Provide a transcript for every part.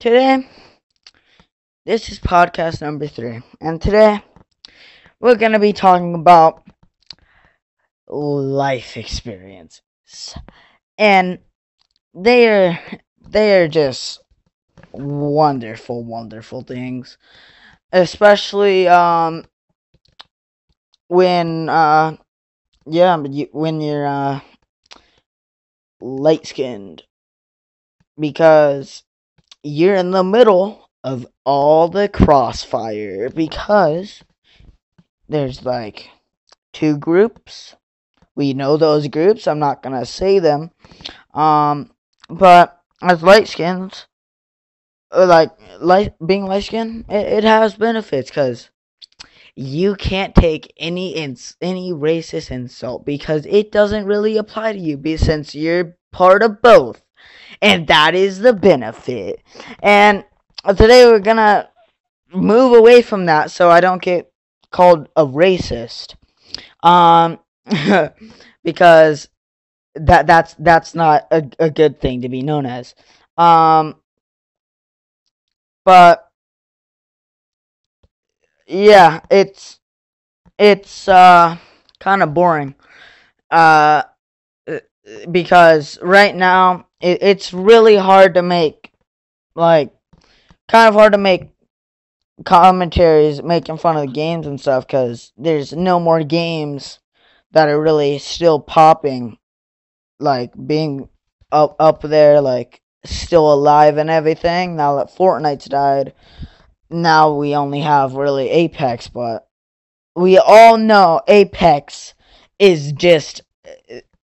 today, this is podcast number three, and today we're gonna be talking about life experiences, and they are they are just wonderful, wonderful things, especially um when uh yeah when you're uh light skinned because you're in the middle of all the crossfire because there's like two groups. We know those groups. I'm not gonna say them. Um, but as light skins, like light being light skinned, it, it has benefits because you can't take any ins any racist insult because it doesn't really apply to you since you're part of both and that is the benefit. And today we're gonna move away from that so i don't get called a racist. Um because that that's that's not a, a good thing to be known as. Um but yeah, it's it's uh kind of boring. Uh because right now it, it's really hard to make like kind of hard to make commentaries making fun of the games and stuff cuz there's no more games that are really still popping like being up up there like still alive and everything. Now that Fortnite's died now we only have really Apex, but we all know Apex is just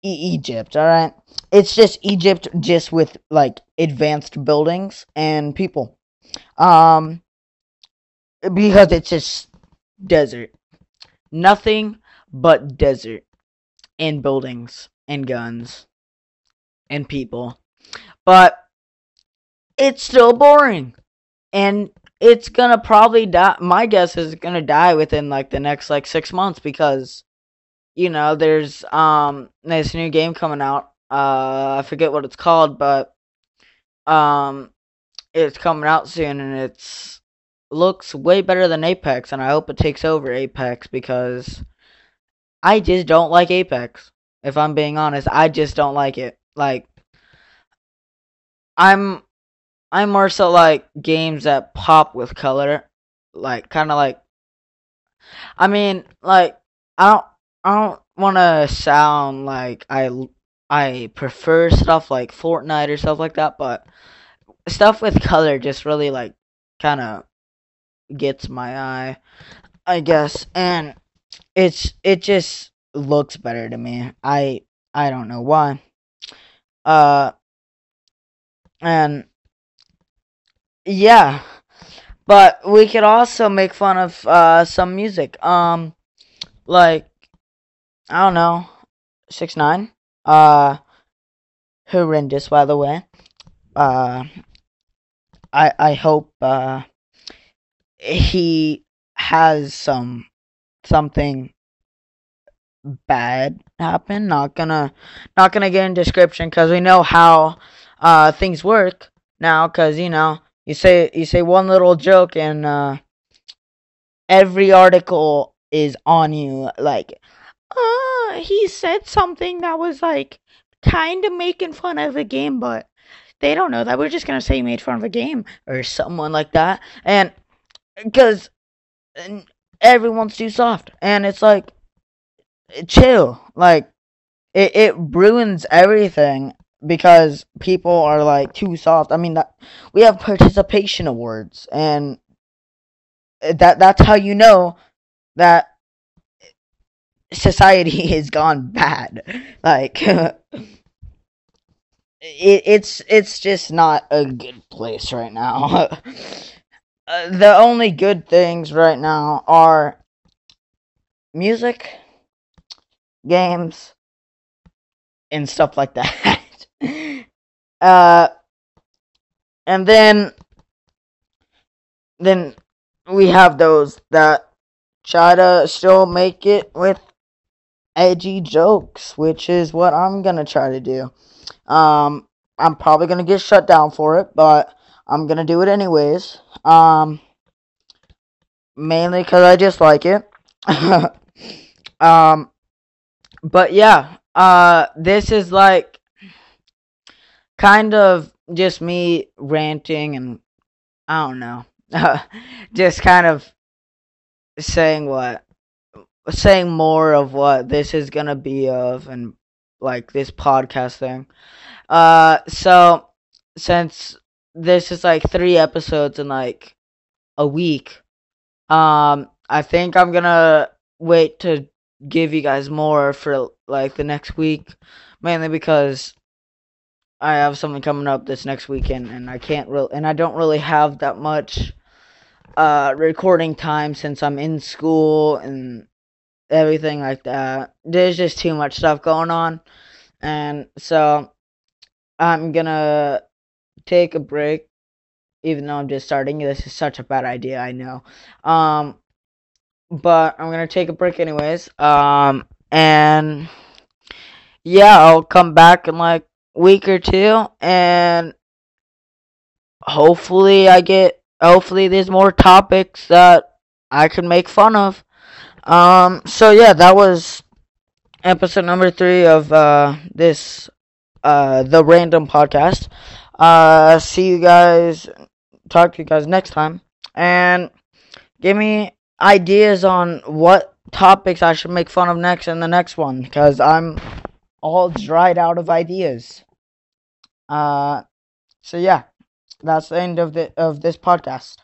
uh, Egypt, alright? It's just Egypt just with like advanced buildings and people. Um because it's just desert. Nothing but desert and buildings and guns and people. But it's still boring. And it's gonna probably die. My guess is gonna die within like the next like six months because, you know, there's um this new game coming out. Uh, I forget what it's called, but um, it's coming out soon and it's looks way better than Apex, and I hope it takes over Apex because I just don't like Apex. If I'm being honest, I just don't like it. Like, I'm I'm more so like games that pop with color, like kind of like. I mean, like I don't I don't want to sound like I I prefer stuff like Fortnite or stuff like that, but stuff with color just really like kind of gets my eye, I guess, and it's it just looks better to me. I I don't know why. Uh and yeah. But we could also make fun of uh, some music. Um like I don't know, 6ix9ine. Uh horrendous by the way. Uh I I hope uh he has some something bad happen. Not gonna not gonna get in description because we know how uh things work now. Because you know you say you say one little joke and uh, every article is on you like uh he said something that was like kind of making fun of the game but they don't know that we're just gonna say he made fun of a game or someone like that and because everyone's too soft and it's like chill like it, it ruins everything because people are like too soft. I mean that we have participation awards and that that's how you know that society has gone bad. Like it, it's it's just not a good place right now. uh, the only good things right now are music, games, and stuff like that. Uh, and then, then we have those that try to still make it with edgy jokes, which is what I'm gonna try to do. Um, I'm probably gonna get shut down for it, but I'm gonna do it anyways. Um, mainly because I just like it. um, but yeah, uh, this is like kind of just me ranting and I don't know, just kind of saying what, saying more of what this is gonna be of and like this podcast thing. Uh, so since this is like three episodes in like a week, um, I think I'm gonna wait to give you guys more for like the next week, mainly because I have something coming up this next weekend, and I can't really, and I don't really have that much uh recording time since I'm in school and everything like that. There's just too much stuff going on, and so I'm gonna take a break. Even though I'm just starting, this is such a bad idea. I know. Um, but I'm gonna take a break anyways. Um, and yeah, I'll come back in like week or two, and hopefully I get. Hopefully, there's more topics that I can make fun of. Um, so yeah, that was episode number three of uh this uh the random podcast. Uh, see you guys. Talk to you guys next time, and give me ideas on what topics I should make fun of next in the next one because I'm all dried out of ideas. Uh, so yeah, that's the end of the of this podcast.